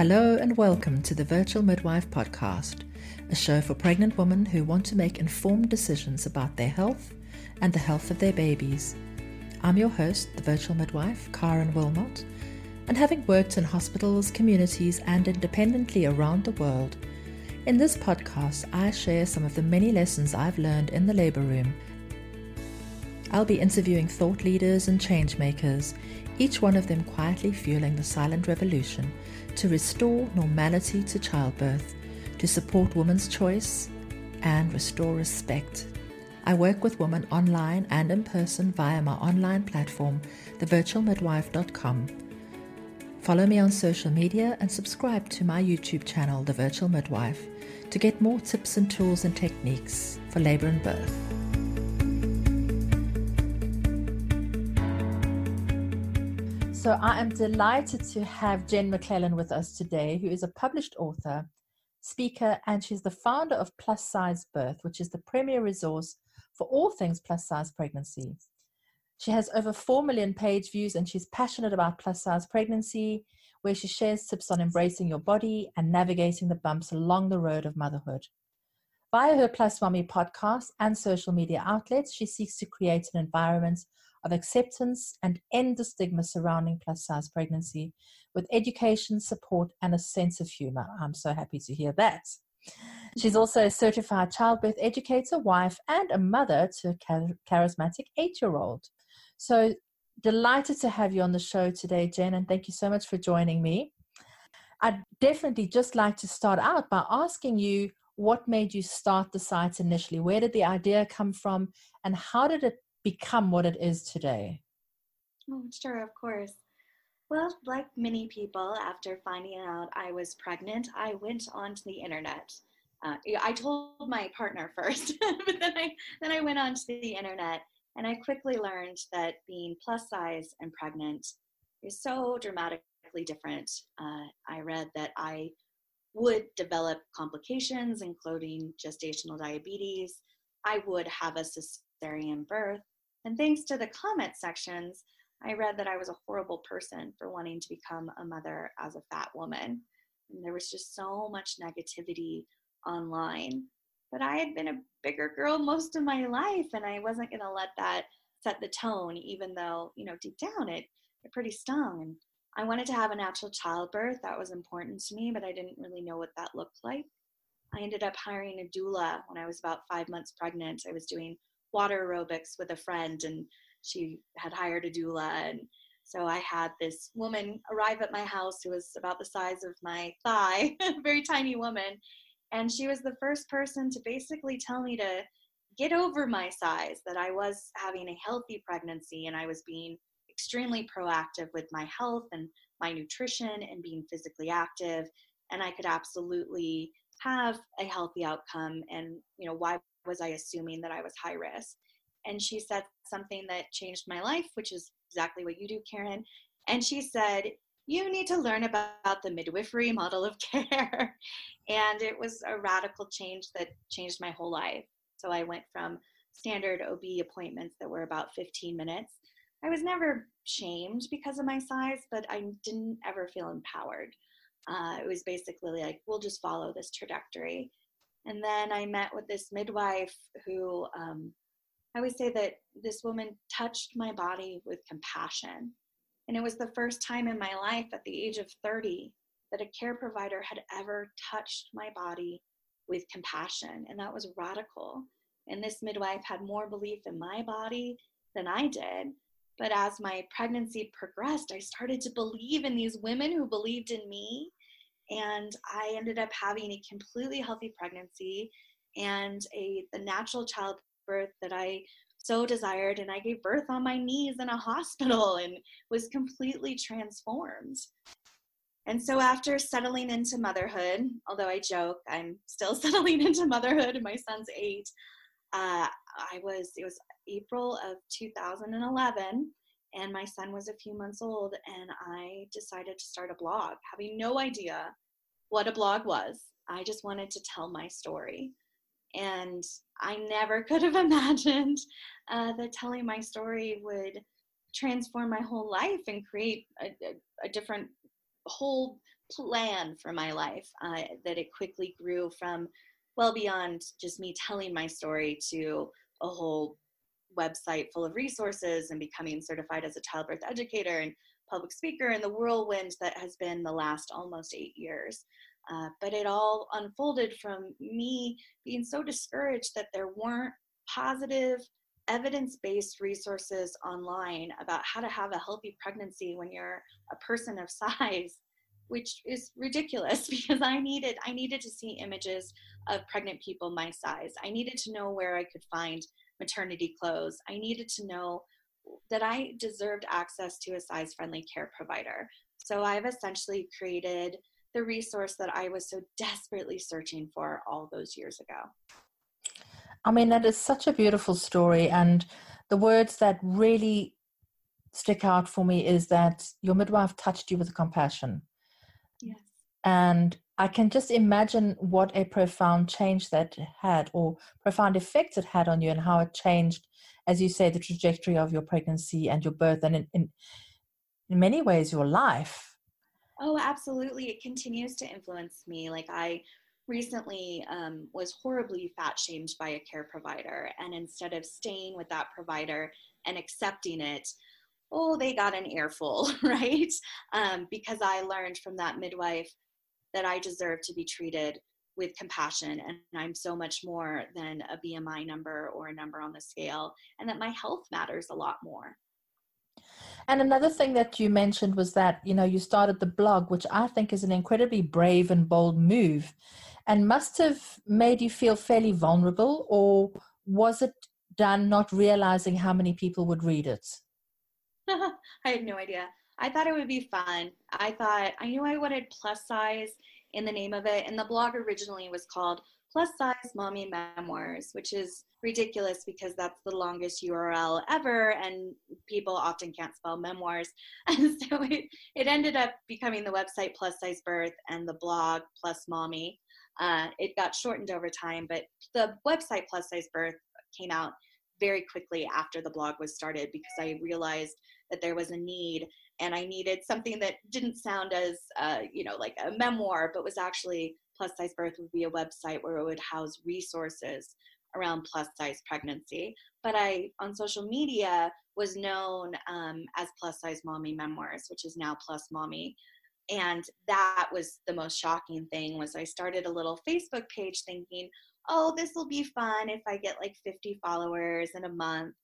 Hello and welcome to the Virtual Midwife Podcast, a show for pregnant women who want to make informed decisions about their health and the health of their babies. I'm your host, the Virtual Midwife, Karen Wilmot, and having worked in hospitals, communities, and independently around the world, in this podcast I share some of the many lessons I've learned in the labor room. I'll be interviewing thought leaders and change makers, each one of them quietly fueling the silent revolution to restore normality to childbirth, to support women's choice, and restore respect. I work with women online and in person via my online platform, thevirtualmidwife.com. Follow me on social media and subscribe to my YouTube channel, The Virtual Midwife, to get more tips and tools and techniques for labor and birth. So I am delighted to have Jen McLellan with us today, who is a published author, speaker, and she's the founder of Plus Size Birth, which is the premier resource for all things plus size pregnancy. She has over 4 million page views and she's passionate about plus size pregnancy, where she shares tips on embracing your body and navigating the bumps along the road of motherhood. Via her Plus Mommy podcast and social media outlets, she seeks to create an environment of acceptance and end the stigma surrounding plus size pregnancy with education, support, and a sense of humor. I'm so happy to hear that. She's mm-hmm. also a certified childbirth educator, wife, and a mother to a charismatic eight year old. So delighted to have you on the show today, Jen, and thank you so much for joining me. I'd definitely just like to start out by asking you what made you start the site initially? Where did the idea come from, and how did it become what it is today? Oh, sure, of course. Well, like many people, after finding out I was pregnant, I went onto the internet. Uh, I told my partner first, but then I then I went onto the internet, and I quickly learned that being plus size and pregnant is so dramatically different. Uh, I read that I would develop complications, including gestational diabetes. I would have a cesarean birth, and thanks to the comment sections, I read that I was a horrible person for wanting to become a mother as a fat woman. And there was just so much negativity online. But I had been a bigger girl most of my life, and I wasn't going to let that set the tone, even though, you know, deep down it, it pretty stung. And I wanted to have a natural childbirth. That was important to me, but I didn't really know what that looked like. I ended up hiring a doula when I was about five months pregnant. I was doing water aerobics with a friend and she had hired a doula and so I had this woman arrive at my house who was about the size of my thigh, very tiny woman. And she was the first person to basically tell me to get over my size, that I was having a healthy pregnancy and I was being extremely proactive with my health and my nutrition and being physically active. And I could absolutely have a healthy outcome. And, you know, why was I assuming that I was high risk? And she said something that changed my life, which is exactly what you do, Karen. And she said, You need to learn about the midwifery model of care. and it was a radical change that changed my whole life. So I went from standard OB appointments that were about 15 minutes. I was never shamed because of my size, but I didn't ever feel empowered. Uh, it was basically like, we'll just follow this trajectory. And then I met with this midwife who um, I always say that this woman touched my body with compassion. And it was the first time in my life at the age of 30 that a care provider had ever touched my body with compassion. And that was radical. And this midwife had more belief in my body than I did. But as my pregnancy progressed, I started to believe in these women who believed in me and I ended up having a completely healthy pregnancy and a the natural childbirth that I so desired and I gave birth on my knees in a hospital and was completely transformed. And so after settling into motherhood, although I joke I'm still settling into motherhood and my son's 8, uh, I was it was April of 2011 and my son was a few months old and i decided to start a blog having no idea what a blog was. I just wanted to tell my story. And i never could have imagined uh, that telling my story would transform my whole life and create a, a, a different whole plan for my life uh, that it quickly grew from well beyond just me telling my story to a whole website full of resources and becoming certified as a childbirth educator and public speaker and the whirlwind that has been the last almost eight years. Uh, but it all unfolded from me being so discouraged that there weren't positive evidence based resources online about how to have a healthy pregnancy when you're a person of size which is ridiculous because i needed i needed to see images of pregnant people my size i needed to know where i could find maternity clothes i needed to know that i deserved access to a size friendly care provider so i've essentially created the resource that i was so desperately searching for all those years ago I mean, that is such a beautiful story. And the words that really stick out for me is that your midwife touched you with compassion. And I can just imagine what a profound change that had or profound effect it had on you and how it changed, as you say, the trajectory of your pregnancy and your birth and in, in, in many ways your life. Oh, absolutely. It continues to influence me. Like I recently um, was horribly fat shamed by a care provider. And instead of staying with that provider and accepting it, oh, they got an earful, right? Um, because I learned from that midwife that I deserve to be treated with compassion and I'm so much more than a BMI number or a number on the scale, and that my health matters a lot more. And another thing that you mentioned was that, you know, you started the blog, which I think is an incredibly brave and bold move and must have made you feel fairly vulnerable, or was it done not realizing how many people would read it? I had no idea. I thought it would be fun. I thought I knew I wanted plus size in the name of it, and the blog originally was called Plus Size Mommy Memoirs, which is ridiculous because that's the longest URL ever, and people often can't spell memoirs. And so it, it ended up becoming the website Plus Size Birth and the blog Plus Mommy. Uh, it got shortened over time, but the website Plus Size Birth came out very quickly after the blog was started because I realized that there was a need and I needed something that didn't sound as, uh, you know, like a memoir, but was actually Plus Size Birth would be a website where it would house resources around plus size pregnancy. But I, on social media, was known um, as Plus Size Mommy Memoirs, which is now Plus Mommy and that was the most shocking thing was i started a little facebook page thinking oh this will be fun if i get like 50 followers in a month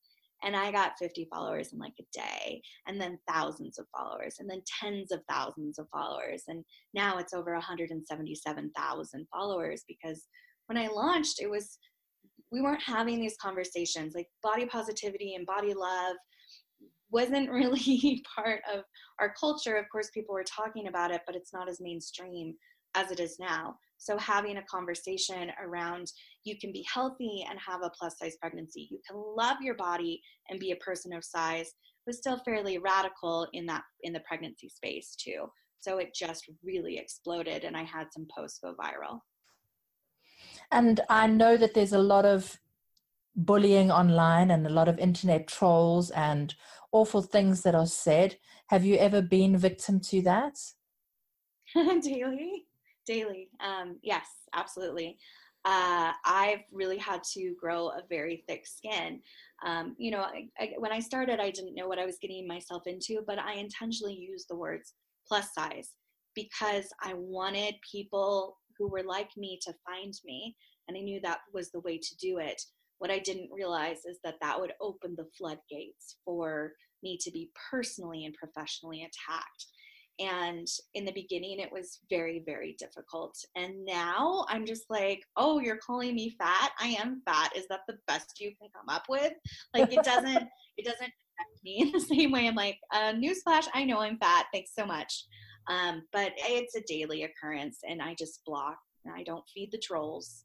and i got 50 followers in like a day and then thousands of followers and then tens of thousands of followers and now it's over 177000 followers because when i launched it was we weren't having these conversations like body positivity and body love wasn't really part of our culture. Of course, people were talking about it, but it's not as mainstream as it is now. So, having a conversation around you can be healthy and have a plus size pregnancy, you can love your body and be a person of size was still fairly radical in that in the pregnancy space too. So it just really exploded, and I had some posts go viral. And I know that there's a lot of bullying online and a lot of internet trolls and awful things that are said. Have you ever been victim to that? daily, daily. Um, yes, absolutely. Uh, I've really had to grow a very thick skin. Um, you know, I, I, when I started, I didn't know what I was getting myself into, but I intentionally used the words plus size because I wanted people who were like me to find me, and I knew that was the way to do it. What I didn't realize is that that would open the floodgates for me to be personally and professionally attacked. And in the beginning, it was very, very difficult. And now I'm just like, oh, you're calling me fat? I am fat. Is that the best you can come up with? Like, it doesn't, it doesn't affect me in the same way. I'm like, uh, newsflash, I know I'm fat. Thanks so much. Um, but it's a daily occurrence, and I just block. I don't feed the trolls.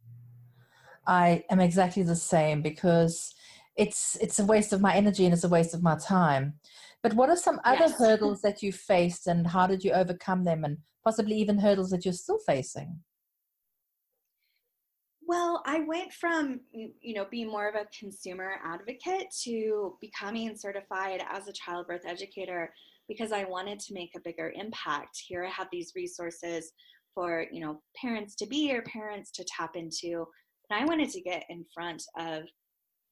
I am exactly the same because it's it's a waste of my energy and it's a waste of my time. But what are some other yes. hurdles that you faced and how did you overcome them and possibly even hurdles that you're still facing? Well, I went from you know being more of a consumer advocate to becoming certified as a childbirth educator because I wanted to make a bigger impact. Here I have these resources for, you know, parents to be or parents to tap into. And I wanted to get in front of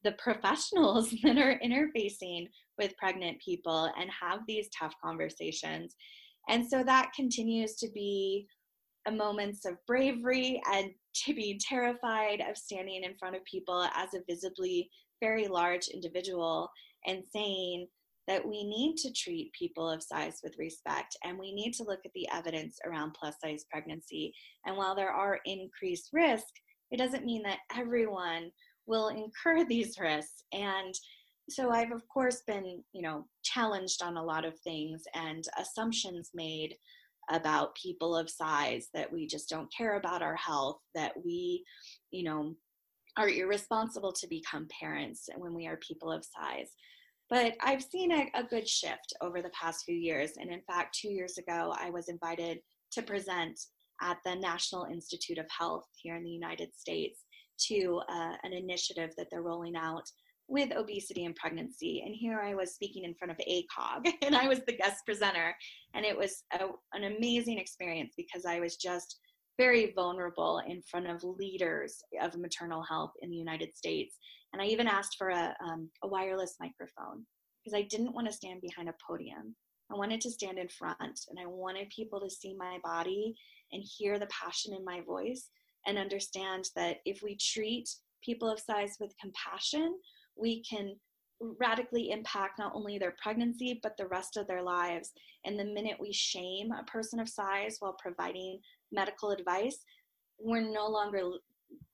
the professionals that are interfacing with pregnant people and have these tough conversations. And so that continues to be a moments of bravery and to be terrified of standing in front of people as a visibly very large individual and saying that we need to treat people of size with respect and we need to look at the evidence around plus size pregnancy. And while there are increased risk, it doesn't mean that everyone will incur these risks. And so I've of course been, you know, challenged on a lot of things and assumptions made about people of size that we just don't care about our health, that we, you know, are irresponsible to become parents when we are people of size. But I've seen a, a, good shift over the past few years. And in fact, two years ago, I was invited to present at the National Institute of Health here in the United States to uh, an initiative that they're rolling out with obesity and pregnancy. And here I was speaking in front of ACOG, and I was the guest presenter. And it was a, an amazing experience because I was just very vulnerable in front of leaders of maternal health in the United States. And I even asked for a, um, a wireless microphone because I didn't want to stand behind a podium. I wanted to stand in front and I wanted people to see my body and hear the passion in my voice and understand that if we treat people of size with compassion, we can radically impact not only their pregnancy but the rest of their lives. And the minute we shame a person of size while providing medical advice, we're no longer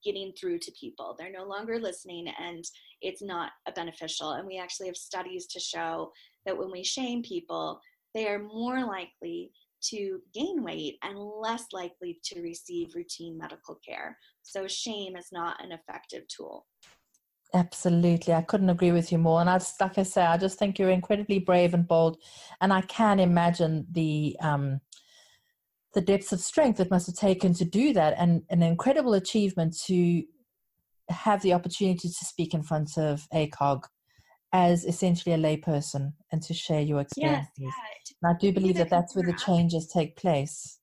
getting through to people. They're no longer listening and it's not beneficial. And we actually have studies to show that when we shame people, they are more likely to gain weight and less likely to receive routine medical care. So shame is not an effective tool. Absolutely. I couldn't agree with you more. And I just, like I say, I just think you're incredibly brave and bold. And I can imagine the um, the depths of strength it must have taken to do that and an incredible achievement to have the opportunity to speak in front of ACOG as essentially a layperson and to share your experiences. Yes, yeah. And I do believe that that's where the changes take place.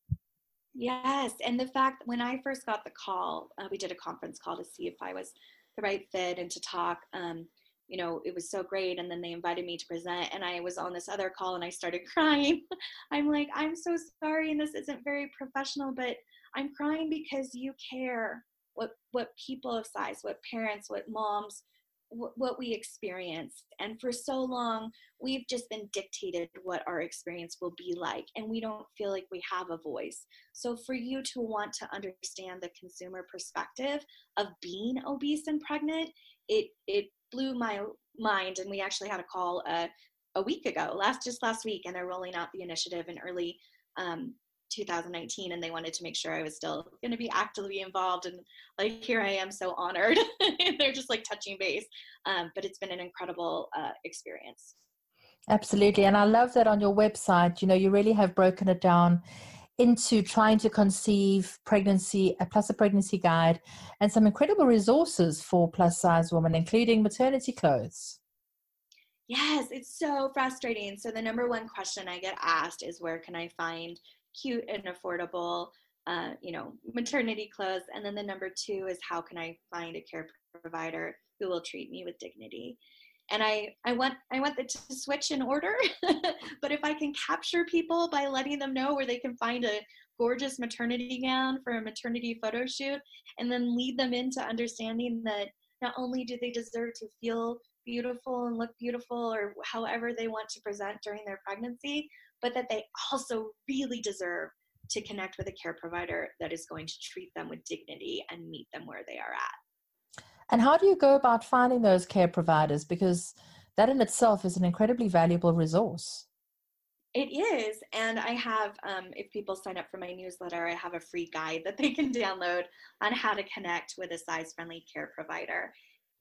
Yes, and the fact when I first got the call, uh, we did a conference call to see if I was the right fit and to talk. Um, you know, it was so great. And then they invited me to present, and I was on this other call and I started crying. I'm like, I'm so sorry, and this isn't very professional, but I'm crying because you care what what people of size, what parents, what moms, what, we experience. And for so long, we've just been dictated what our experience will be like, and we don't feel like we have a voice. So for you to want to understand the consumer perspective of being obese and pregnant, it it blew my mind. And we actually had a call uh, a week ago, last just last week, and they're rolling out the initiative in early um, 2019 and they wanted to make sure I was still going to be actively involved and like here I am so honored they're just like touching base um, but it's been an incredible uh, experience absolutely and I love that on your website you know you really have broken it down into trying to conceive pregnancy, a plus a pregnancy guide, and some incredible resources for plus size women, including maternity clothes. Yes, it's so frustrating. So, the number one question I get asked is where can I find cute and affordable, uh, you know, maternity clothes? And then the number two is how can I find a care provider who will treat me with dignity? and I, I want I want the to switch in order. but if I can capture people by letting them know where they can find a gorgeous maternity gown for a maternity photo shoot, and then lead them into understanding that not only do they deserve to feel beautiful and look beautiful or however they want to present during their pregnancy, but that they also really deserve to connect with a care provider that is going to treat them with dignity and meet them where they are at. And how do you go about finding those care providers? Because that in itself is an incredibly valuable resource. It is. And I have, um, if people sign up for my newsletter, I have a free guide that they can download on how to connect with a size friendly care provider.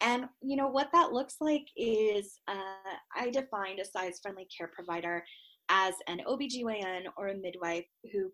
And, you know, what that looks like is uh, I defined a size friendly care provider as an OBGYN or a midwife who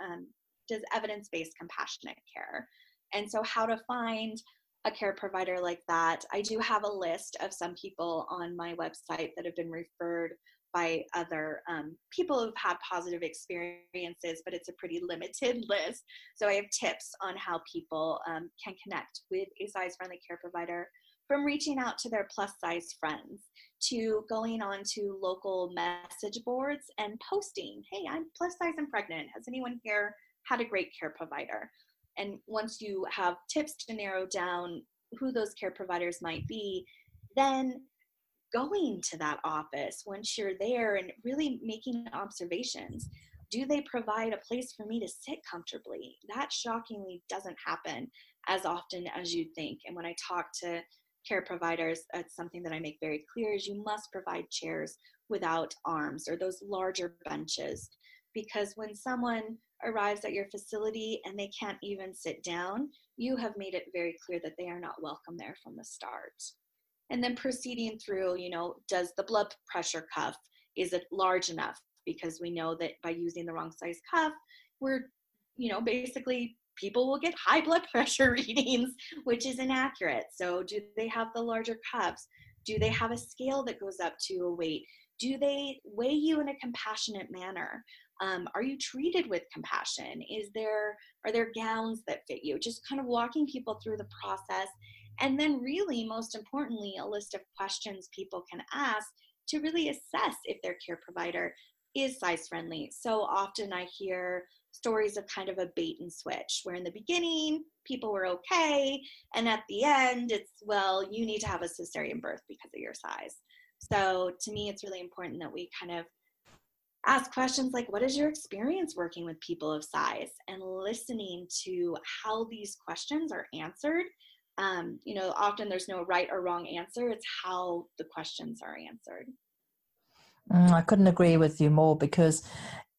um, does evidence based compassionate care. And so, how to find a care provider like that. I do have a list of some people on my website that have been referred by other um, people who've had positive experiences, but it's a pretty limited list. So I have tips on how people um, can connect with a size friendly care provider from reaching out to their plus size friends to going on to local message boards and posting, hey, I'm plus size and pregnant. Has anyone here had a great care provider? And once you have tips to narrow down who those care providers might be, then going to that office once you're there and really making observations. Do they provide a place for me to sit comfortably? That shockingly doesn't happen as often as you'd think. And when I talk to care providers, that's something that I make very clear is you must provide chairs without arms or those larger benches. Because when someone arrives at your facility and they can't even sit down, you have made it very clear that they are not welcome there from the start. And then proceeding through, you know, does the blood pressure cuff, is it large enough? Because we know that by using the wrong size cuff, we're, you know, basically people will get high blood pressure readings, which is inaccurate. So, do they have the larger cups? Do they have a scale that goes up to a weight? Do they weigh you in a compassionate manner? Um, are you treated with compassion? Is there are there gowns that fit you? Just kind of walking people through the process, and then really most importantly, a list of questions people can ask to really assess if their care provider is size friendly. So often I hear stories of kind of a bait and switch, where in the beginning people were okay, and at the end it's, well, you need to have a cesarean birth because of your size. So to me, it's really important that we kind of ask questions like, what is your experience working with people of size? And listening to how these questions are answered. Um, you know, often there's no right or wrong answer, it's how the questions are answered. Mm, I couldn't agree with you more because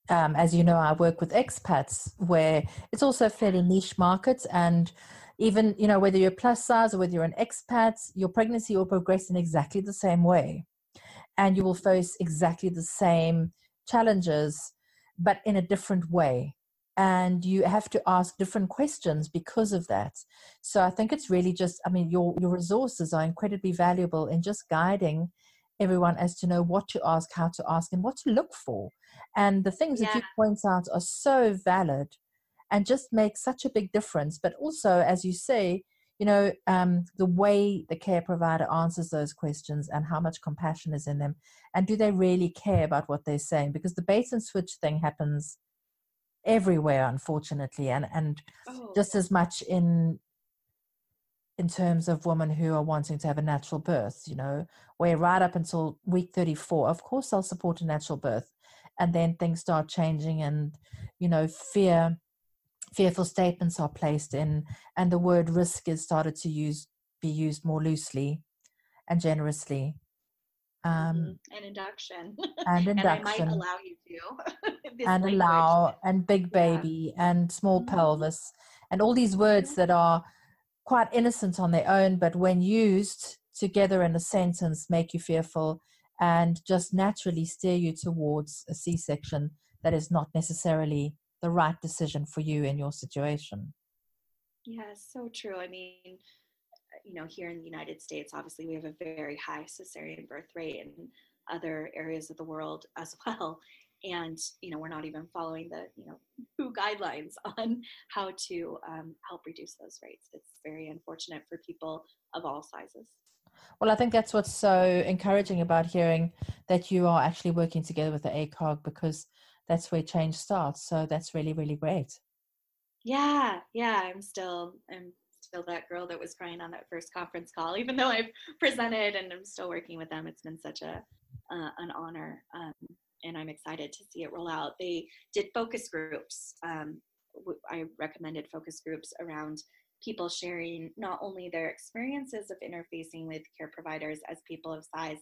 um, as you know, I work with expats where it's also a fairly niche market. And even, you know, whether you're plus size or whether you're an expat, your pregnancy will progress in exactly the same way. And you will face exactly the same challenges, but in a different way. And you have to ask different questions because of that. So I think it's really just, I mean, your, your resources are incredibly valuable in just guiding everyone as to know what to ask, how to ask, and what to look for. And the things yeah. that you point out are so valid and just make such a big difference. But also, as you say, you know, um, the way the care provider answers those questions and how much compassion is in them, and do they really care about what they're saying? Because the bait and switch thing happens everywhere, unfortunately, and and oh. just as much in in terms of women who are wanting to have a natural birth, you know, where right up until week 34, of course, they'll support a natural birth. And then things start changing, and, you know, fear, fearful statements are placed in, and the word risk is started to use be used more loosely and generously. Um, mm-hmm. and induction. And induction. and I might allow you to. and language. allow, and big baby, yeah. and small mm-hmm. pelvis, and all these words that are quite innocent on their own, but when used together in a sentence, make you fearful and just naturally steer you towards a C section that is not necessarily the right decision for you in your situation. Yeah, so true. I mean, you know, here in the United States, obviously we have a very high cesarean birth rate and other areas of the world as well and you know we're not even following the you know WHO guidelines on how to um, help reduce those rates. It's very unfortunate for people of all sizes. Well, I think that's what's so encouraging about hearing that you are actually working together with the ACOG because that's where change starts. So that's really, really great. Yeah, yeah, I'm still I'm still that girl that was crying on that first conference call, even though I've presented and I'm still working with them. It's been such a uh, an honor. Um, and I'm excited to see it roll out. They did focus groups. Um, I recommended focus groups around people sharing not only their experiences of interfacing with care providers as people of size,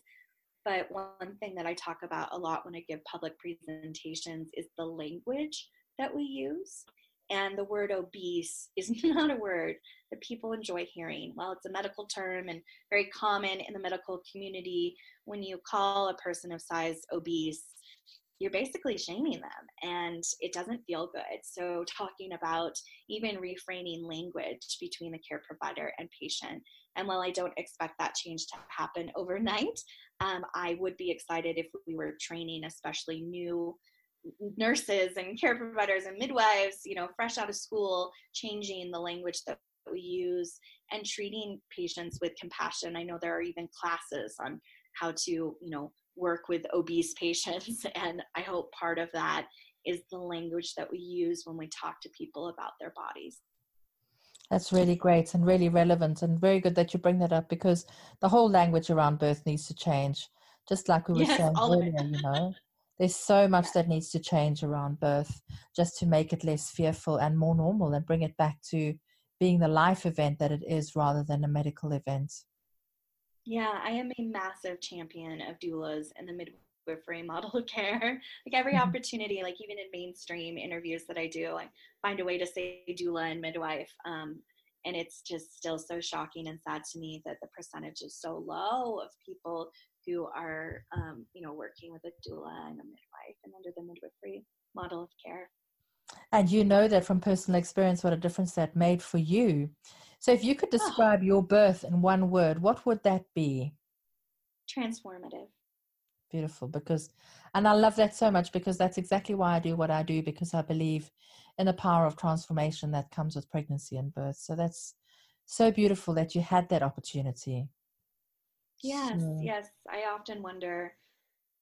but one thing that I talk about a lot when I give public presentations is the language that we use. And the word obese is not a word that people enjoy hearing. While it's a medical term and very common in the medical community, when you call a person of size obese, you're basically shaming them and it doesn't feel good. So, talking about even reframing language between the care provider and patient. And while I don't expect that change to happen overnight, um, I would be excited if we were training, especially new nurses and care providers and midwives, you know, fresh out of school, changing the language that we use and treating patients with compassion. I know there are even classes on how to, you know, work with obese patients. And I hope part of that is the language that we use when we talk to people about their bodies. That's really great and really relevant, and very good that you bring that up because the whole language around birth needs to change. Just like we were yes, saying earlier, you know, there's so much that needs to change around birth just to make it less fearful and more normal and bring it back to being the life event that it is rather than a medical event. Yeah, I am a massive champion of doulas and the midwifery model of care. Like every mm-hmm. opportunity, like even in mainstream interviews that I do, I find a way to say doula and midwife. Um, and it's just still so shocking and sad to me that the percentage is so low of people who are, um, you know, working with a doula and a midwife and under the midwifery model of care. And you know that from personal experience what a difference that made for you. So, if you could ah. describe oh. your birth in one word, what would that be? Transformative. Beautiful. Because, and I love that so much because that's exactly why I do what I do because I believe in the power of transformation that comes with pregnancy and birth. So, that's so beautiful that you had that opportunity. Yes, so. yes. I often wonder,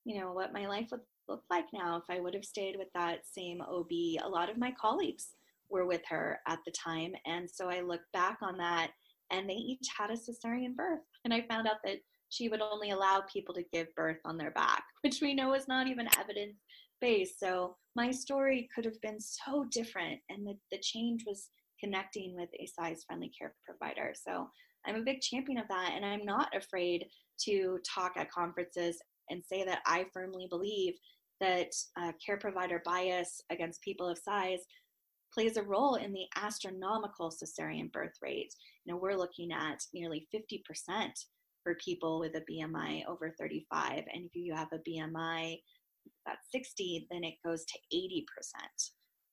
you know, what my life would look like now if I would have stayed with that same OB. A lot of my colleagues were with her at the time. And so I look back on that and they each had a cesarean birth. And I found out that she would only allow people to give birth on their back, which we know is not even evidence based. So my story could have been so different. And the, the change was connecting with a size friendly care provider. So I'm a big champion of that. And I'm not afraid to talk at conferences and say that I firmly believe that uh, care provider bias against people of size plays a role in the astronomical cesarean birth rate. You know, we're looking at nearly 50% for people with a BMI over 35. And if you have a BMI that's 60, then it goes to 80%.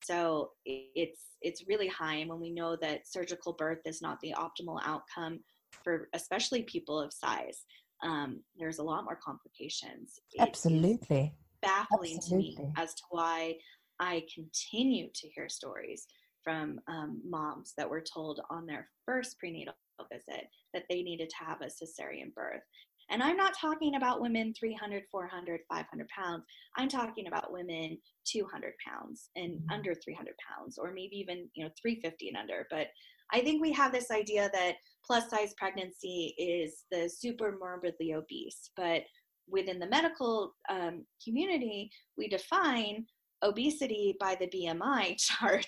So it's it's really high, and when we know that surgical birth is not the optimal outcome for especially people of size, um, there's a lot more complications. Absolutely, baffling Absolutely. to me as to why I continue to hear stories from um, moms that were told on their first prenatal visit that they needed to have a cesarean birth. And I'm not talking about women 300, 400, 500 pounds. I'm talking about women 200 pounds and mm-hmm. under 300 pounds, or maybe even you know 350 and under. But I think we have this idea that plus size pregnancy is the super morbidly obese. But within the medical um, community, we define obesity by the BMI chart,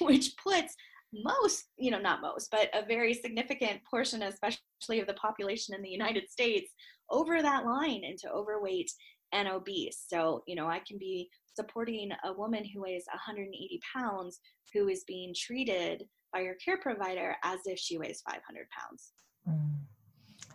which puts most, you know, not most, but a very significant portion, especially of the population in the United States, over that line into overweight and obese. So, you know, I can be supporting a woman who weighs 180 pounds who is being treated by your care provider as if she weighs 500 pounds. Mm.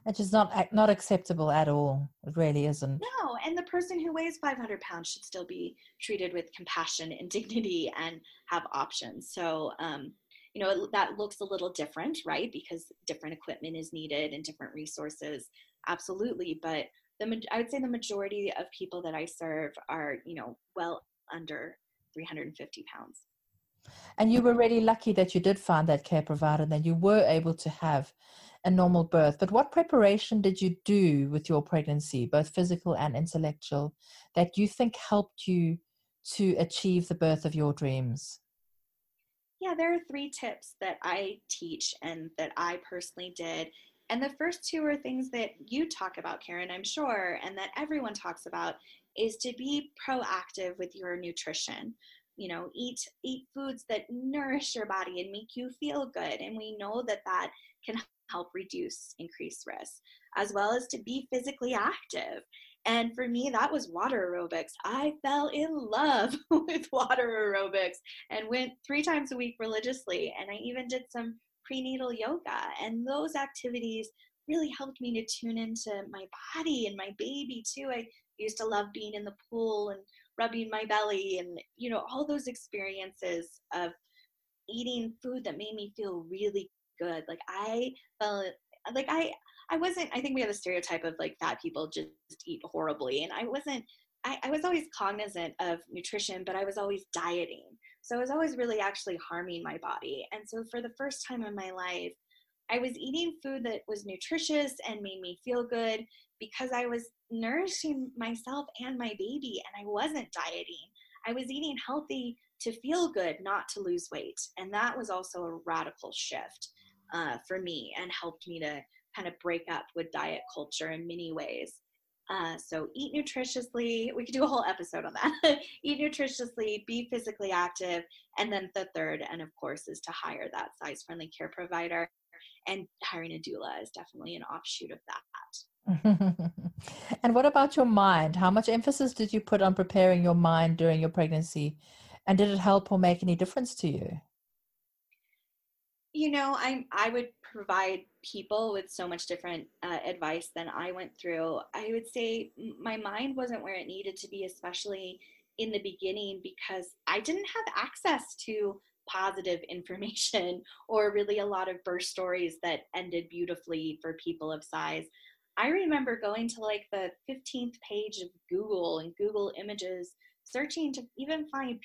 Which is not not acceptable at all. It really isn't. No, and the person who weighs 500 pounds should still be treated with compassion and dignity and have options. So, um, you know, that looks a little different, right? Because different equipment is needed and different resources, absolutely. But the I would say the majority of people that I serve are, you know, well under 350 pounds. And you were really lucky that you did find that care provider, that you were able to have a normal birth. But what preparation did you do with your pregnancy, both physical and intellectual, that you think helped you to achieve the birth of your dreams? Yeah, there are three tips that I teach and that I personally did. And the first two are things that you talk about, Karen, I'm sure, and that everyone talks about is to be proactive with your nutrition you know eat eat foods that nourish your body and make you feel good and we know that that can help reduce increased risk as well as to be physically active. And for me that was water aerobics. I fell in love with water aerobics and went three times a week religiously and i even did some prenatal yoga. And those activities really helped me to tune into my body and my baby too. I used to love being in the pool and rubbing my belly and you know all those experiences of eating food that made me feel really good. Like I felt like I I wasn't I think we have a stereotype of like fat people just eat horribly and I wasn't I, I was always cognizant of nutrition, but I was always dieting. So I was always really actually harming my body. And so for the first time in my life, I was eating food that was nutritious and made me feel good because I was nourishing myself and my baby and I wasn't dieting. I was eating healthy to feel good, not to lose weight. And that was also a radical shift uh, for me and helped me to kind of break up with diet culture in many ways. Uh, so eat nutritiously. We could do a whole episode on that. eat nutritiously, be physically active, and then the third, and of course, is to hire that size-friendly care provider. And hiring a doula is definitely an offshoot of that. and what about your mind? How much emphasis did you put on preparing your mind during your pregnancy? And did it help or make any difference to you? You know, I I would provide people with so much different uh, advice than I went through. I would say my mind wasn't where it needed to be, especially in the beginning, because I didn't have access to positive information or really a lot of birth stories that ended beautifully for people of size. I remember going to like the 15th page of Google and Google Images, searching to even find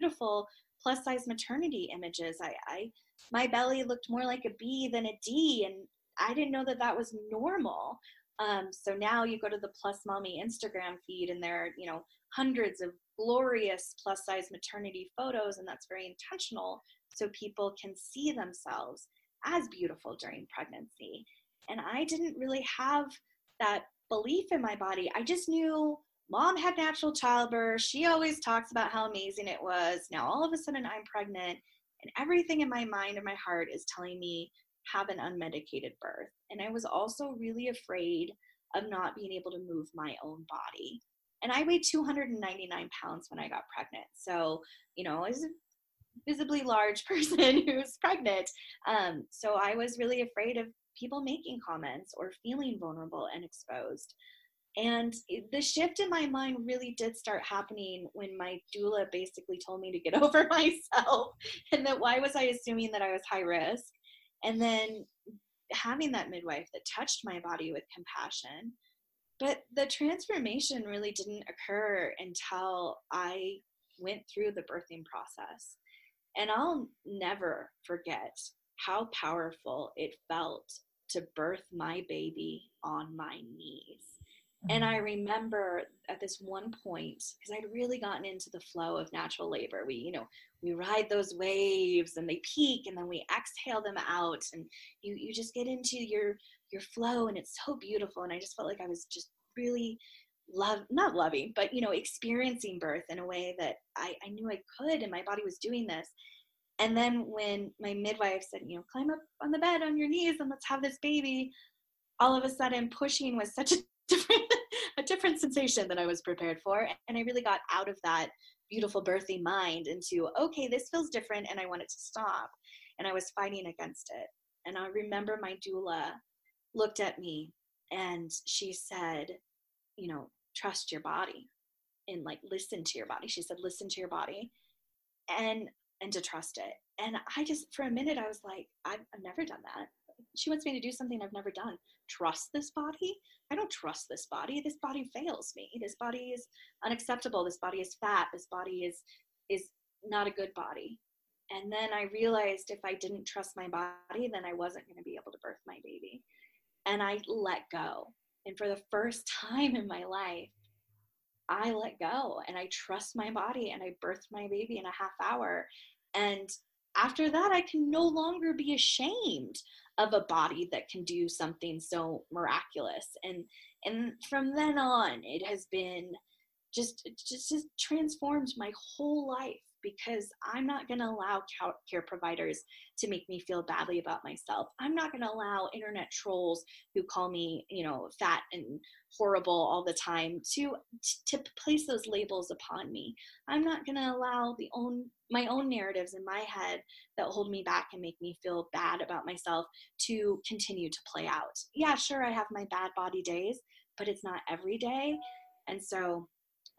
beautiful plus size maternity images. I, I my belly looked more like a B than a D, and I didn't know that that was normal. Um, so now you go to the Plus Mommy Instagram feed, and there are you know hundreds of glorious plus size maternity photos, and that's very intentional, so people can see themselves as beautiful during pregnancy. And I didn't really have that belief in my body. I just knew mom had natural childbirth. She always talks about how amazing it was. Now all of a sudden I'm pregnant and everything in my mind and my heart is telling me have an unmedicated birth. And I was also really afraid of not being able to move my own body. And I weighed 299 pounds when I got pregnant. So, you know, I was a visibly large person who's pregnant. Um, so I was really afraid of people making comments or feeling vulnerable and exposed. And the shift in my mind really did start happening when my doula basically told me to get over myself and that why was I assuming that I was high risk? And then having that midwife that touched my body with compassion. But the transformation really didn't occur until I went through the birthing process. And I'll never forget how powerful it felt to birth my baby on my knees and I mm-hmm. remember at this one point, because I'd really gotten into the flow of natural labor. We, you know, we ride those waves and they peak and then we exhale them out and you you just get into your your flow and it's so beautiful. And I just felt like I was just really love not loving, but you know, experiencing birth in a way that I, I knew I could and my body was doing this. And then when my midwife said, you know, climb up on the bed on your knees and let's have this baby, all of a sudden pushing was such a different a different sensation than I was prepared for. And I really got out of that beautiful birthing mind into, okay, this feels different and I want it to stop. And I was fighting against it. And I remember my doula looked at me and she said, you know, trust your body and like listen to your body. She said, listen to your body and and to trust it. And I just for a minute I was like, I've, I've never done that she wants me to do something I've never done. Trust this body? I don't trust this body. This body fails me. This body is unacceptable. This body is fat. This body is is not a good body. And then I realized if I didn't trust my body, then I wasn't going to be able to birth my baby. And I let go. And for the first time in my life, I let go and I trust my body and I birthed my baby in a half hour. And after that, I can no longer be ashamed of a body that can do something so miraculous. And and from then on it has been just just, just transformed my whole life because I'm not going to allow care providers to make me feel badly about myself. I'm not going to allow internet trolls who call me, you know, fat and horrible all the time to to place those labels upon me. I'm not going to allow the own my own narratives in my head that hold me back and make me feel bad about myself to continue to play out. Yeah, sure I have my bad body days, but it's not every day. And so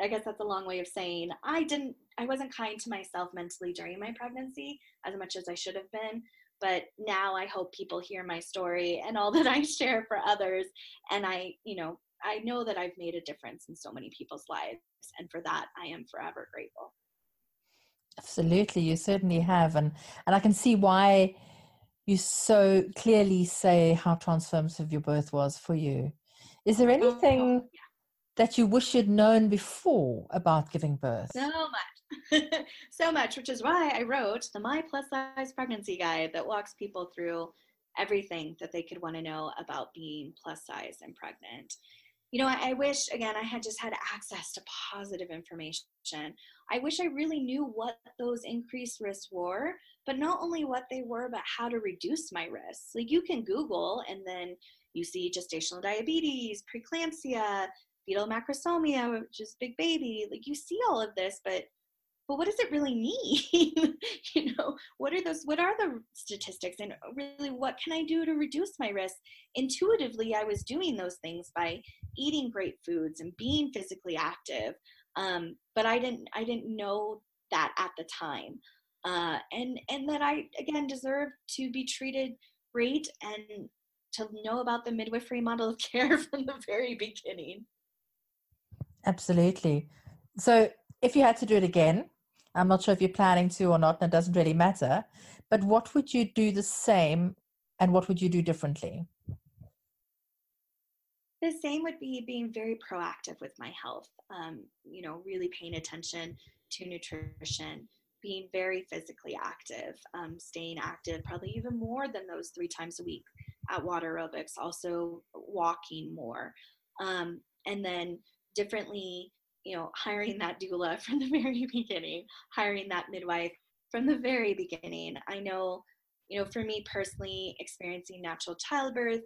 I guess that's a long way of saying I didn't I wasn't kind to myself mentally during my pregnancy as much as I should have been. But now I hope people hear my story and all that I share for others. And I, you know, I know that I've made a difference in so many people's lives. And for that, I am forever grateful. Absolutely, you certainly have. And, and I can see why you so clearly say how transformative your birth was for you. Is there oh, anything oh, yeah that you wish you'd known before about giving birth? So much. so much, which is why I wrote the My Plus Size Pregnancy Guide that walks people through everything that they could want to know about being plus size and pregnant. You know, I, I wish, again, I had just had access to positive information. I wish I really knew what those increased risks were, but not only what they were, but how to reduce my risks. Like you can Google and then you see gestational diabetes, preeclampsia, fetal macrosomia, which is big baby. Like you see all of this, but but what does it really mean? you know, what are those what are the statistics and really what can I do to reduce my risk? Intuitively, I was doing those things by eating great foods and being physically active. Um, but I didn't I didn't know that at the time. Uh, and and that I again deserve to be treated great and to know about the midwifery model of care from the very beginning. Absolutely. So, if you had to do it again, I'm not sure if you're planning to or not, and it doesn't really matter, but what would you do the same and what would you do differently? The same would be being very proactive with my health, um, you know, really paying attention to nutrition, being very physically active, um, staying active, probably even more than those three times a week at water aerobics, also walking more. Um, and then differently, you know, hiring mm-hmm. that doula from the very beginning, hiring that midwife from the very beginning. I know, you know, for me personally, experiencing natural childbirth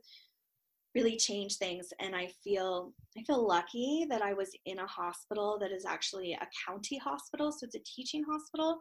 really changed things and I feel I feel lucky that I was in a hospital that is actually a county hospital, so it's a teaching hospital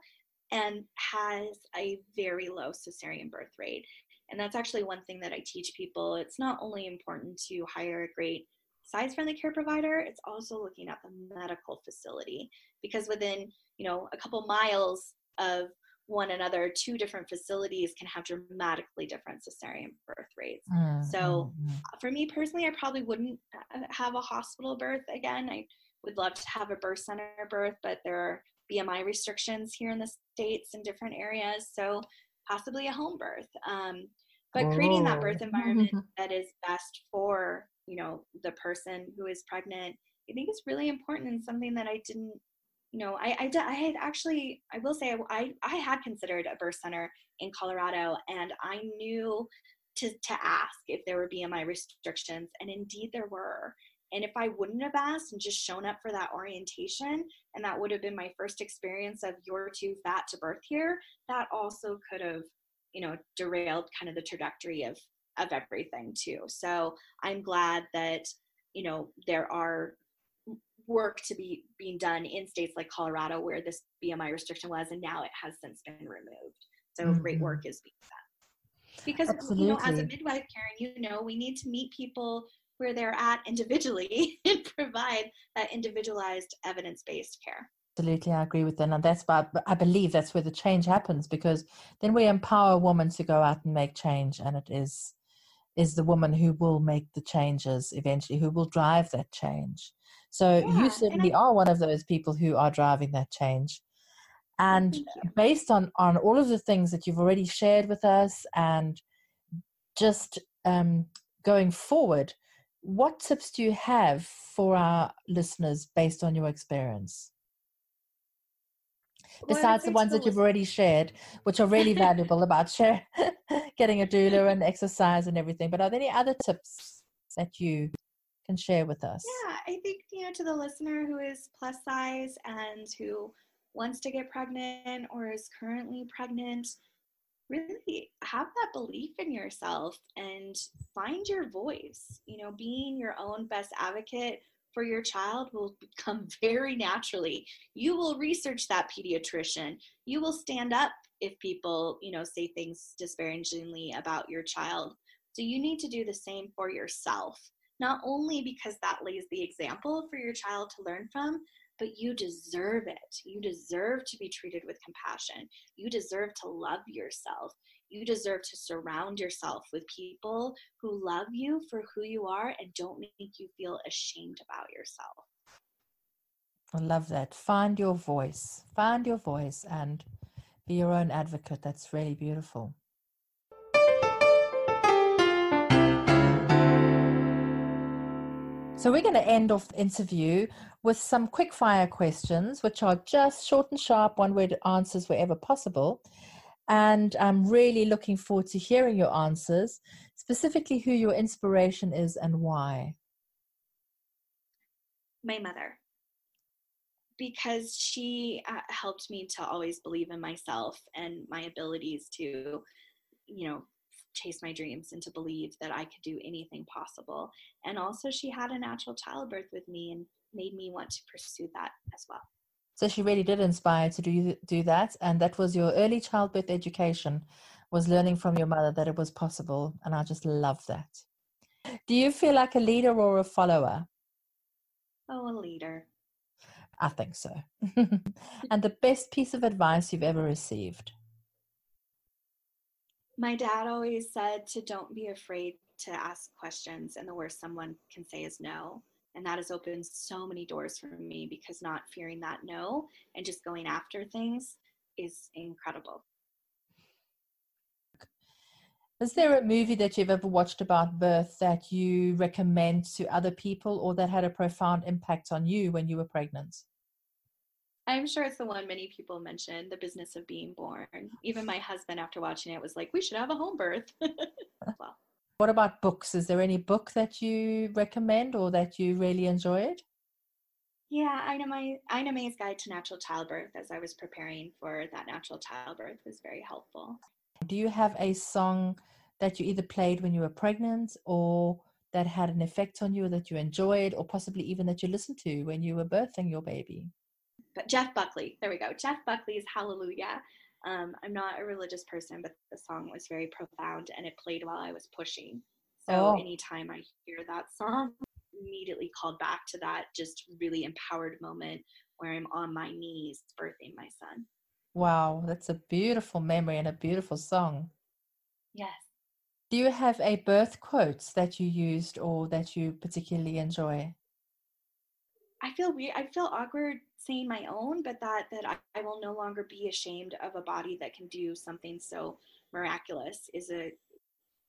and has a very low cesarean birth rate. And that's actually one thing that I teach people. It's not only important to hire a great size friendly care provider, it's also looking at the medical facility because within, you know, a couple miles of one another, two different facilities can have dramatically different cesarean birth rates. Mm, so, mm, mm. for me personally, I probably wouldn't uh, have a hospital birth again. I would love to have a birth center birth, but there are BMI restrictions here in the States in different areas. So, possibly a home birth. Um, but creating that birth environment that is best for you know the person who is pregnant i think it's really important and something that i didn't you know i i, I had actually i will say I, I had considered a birth center in colorado and i knew to, to ask if there were bmi restrictions and indeed there were. And if i wouldn't have asked and just shown up for that orientation and that would have been my first experience of you're too fat to birth here that also could have you know derailed kind of the trajectory of of everything too. So I'm glad that you know there are work to be being done in states like Colorado where this BMI restriction was, and now it has since been removed. So mm-hmm. great work is being done. Because Absolutely. you know, as a midwife, Karen, you know, we need to meet people where they're at individually and provide that individualized evidence-based care. Absolutely, I agree with that, and that's why I believe that's where the change happens because then we empower women to go out and make change, and it is is the woman who will make the changes eventually, who will drive that change. So yeah, you certainly I, are one of those people who are driving that change. And based on, on all of the things that you've already shared with us and just um, going forward, what tips do you have for our listeners based on your experience? Besides the ones that you've already shared, which are really valuable about share, getting a doula and exercise and everything. But are there any other tips that you can share with us? Yeah, I think you know to the listener who is plus size and who wants to get pregnant or is currently pregnant, really have that belief in yourself and find your voice. You know, being your own best advocate for your child will come very naturally. You will research that pediatrician. You will stand up if people, you know, say things disparagingly about your child. So you need to do the same for yourself, not only because that lays the example for your child to learn from, but you deserve it. You deserve to be treated with compassion. You deserve to love yourself. You deserve to surround yourself with people who love you for who you are and don't make you feel ashamed about yourself. I love that. Find your voice. Find your voice and be your own advocate. That's really beautiful. So we're going to end off the interview with some quick fire questions, which are just short and sharp, one word answers wherever possible. And I'm really looking forward to hearing your answers, specifically who your inspiration is and why. My mother. Because she uh, helped me to always believe in myself and my abilities to, you know, chase my dreams and to believe that I could do anything possible. And also, she had a natural childbirth with me and made me want to pursue that as well. So she really did inspire to do do that, and that was your early childbirth education, was learning from your mother that it was possible, and I just love that. Do you feel like a leader or a follower? Oh, a leader. I think so. and the best piece of advice you've ever received? My dad always said to don't be afraid to ask questions, and the worst someone can say is no and that has opened so many doors for me because not fearing that no and just going after things is incredible is there a movie that you've ever watched about birth that you recommend to other people or that had a profound impact on you when you were pregnant I'm sure it's the one many people mention, The Business of Being Born. Even my husband, after watching it, was like, we should have a home birth. well, what about books? Is there any book that you recommend or that you really enjoyed? Yeah, Ina, May, Ina May's Guide to Natural Childbirth, as I was preparing for that natural childbirth, was very helpful. Do you have a song that you either played when you were pregnant or that had an effect on you or that you enjoyed or possibly even that you listened to when you were birthing your baby? But Jeff Buckley, there we go. Jeff Buckley's Hallelujah um, I'm not a religious person, but the song was very profound and it played while I was pushing. So oh. anytime I hear that song, immediately called back to that just really empowered moment where I'm on my knees birthing my son. Wow, that's a beautiful memory and a beautiful song. Yes. Do you have a birth quote that you used or that you particularly enjoy? I feel weird. I feel awkward saying my own, but that that I, I will no longer be ashamed of a body that can do something so miraculous is a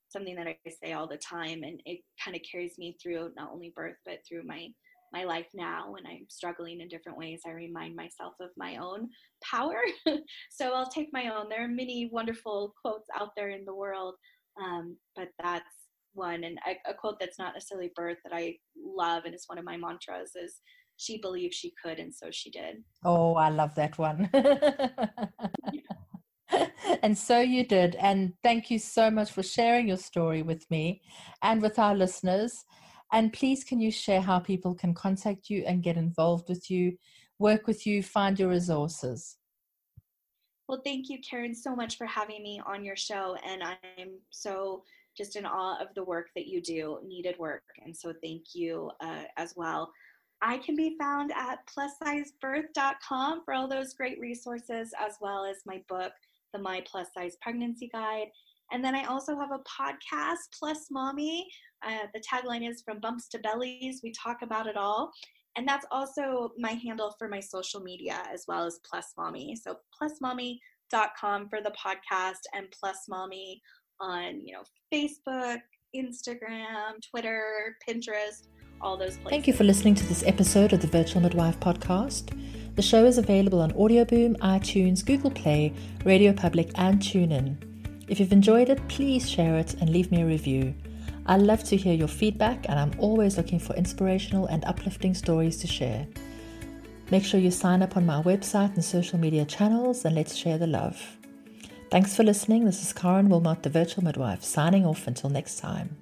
something that I say all the time, and it kind of carries me through not only birth but through my my life now when I'm struggling in different ways. I remind myself of my own power. so I'll take my own. There are many wonderful quotes out there in the world, um, but that's one. And a, a quote that's not necessarily birth that I love and is one of my mantras is she believed she could and so she did. Oh i love that one. And so you did. And thank you so much for sharing your story with me and with our listeners. And please can you share how people can contact you and get involved with you work with you find your resources? Well thank you karen so much for having me on your show and i'm so just in awe of the work that you do needed work. And so thank you uh, as well I can be found at plussizebirth.com for all those great resources, as well as my book, The My Plus Size Pregnancy Guide. And then I also have a podcast, Plus Mommy. Uh, the tagline is From Bumps to Bellies. We talk about it all. And that's also my handle for my social media, as well as Plus Mommy. So plusmommy.com for the podcast and Plus Mommy on, you know, Facebook, Instagram, Twitter, Pinterest all those places. Thank you for listening to this episode of the Virtual Midwife podcast. The show is available on Audioboom, iTunes, Google Play, Radio Public, and TuneIn. If you've enjoyed it, please share it and leave me a review. I love to hear your feedback, and I'm always looking for inspirational and uplifting stories to share. Make sure you sign up on my website and social media channels and let's share the love. Thanks for listening. This is Karen Wilmot, the virtual midwife, signing off until next time.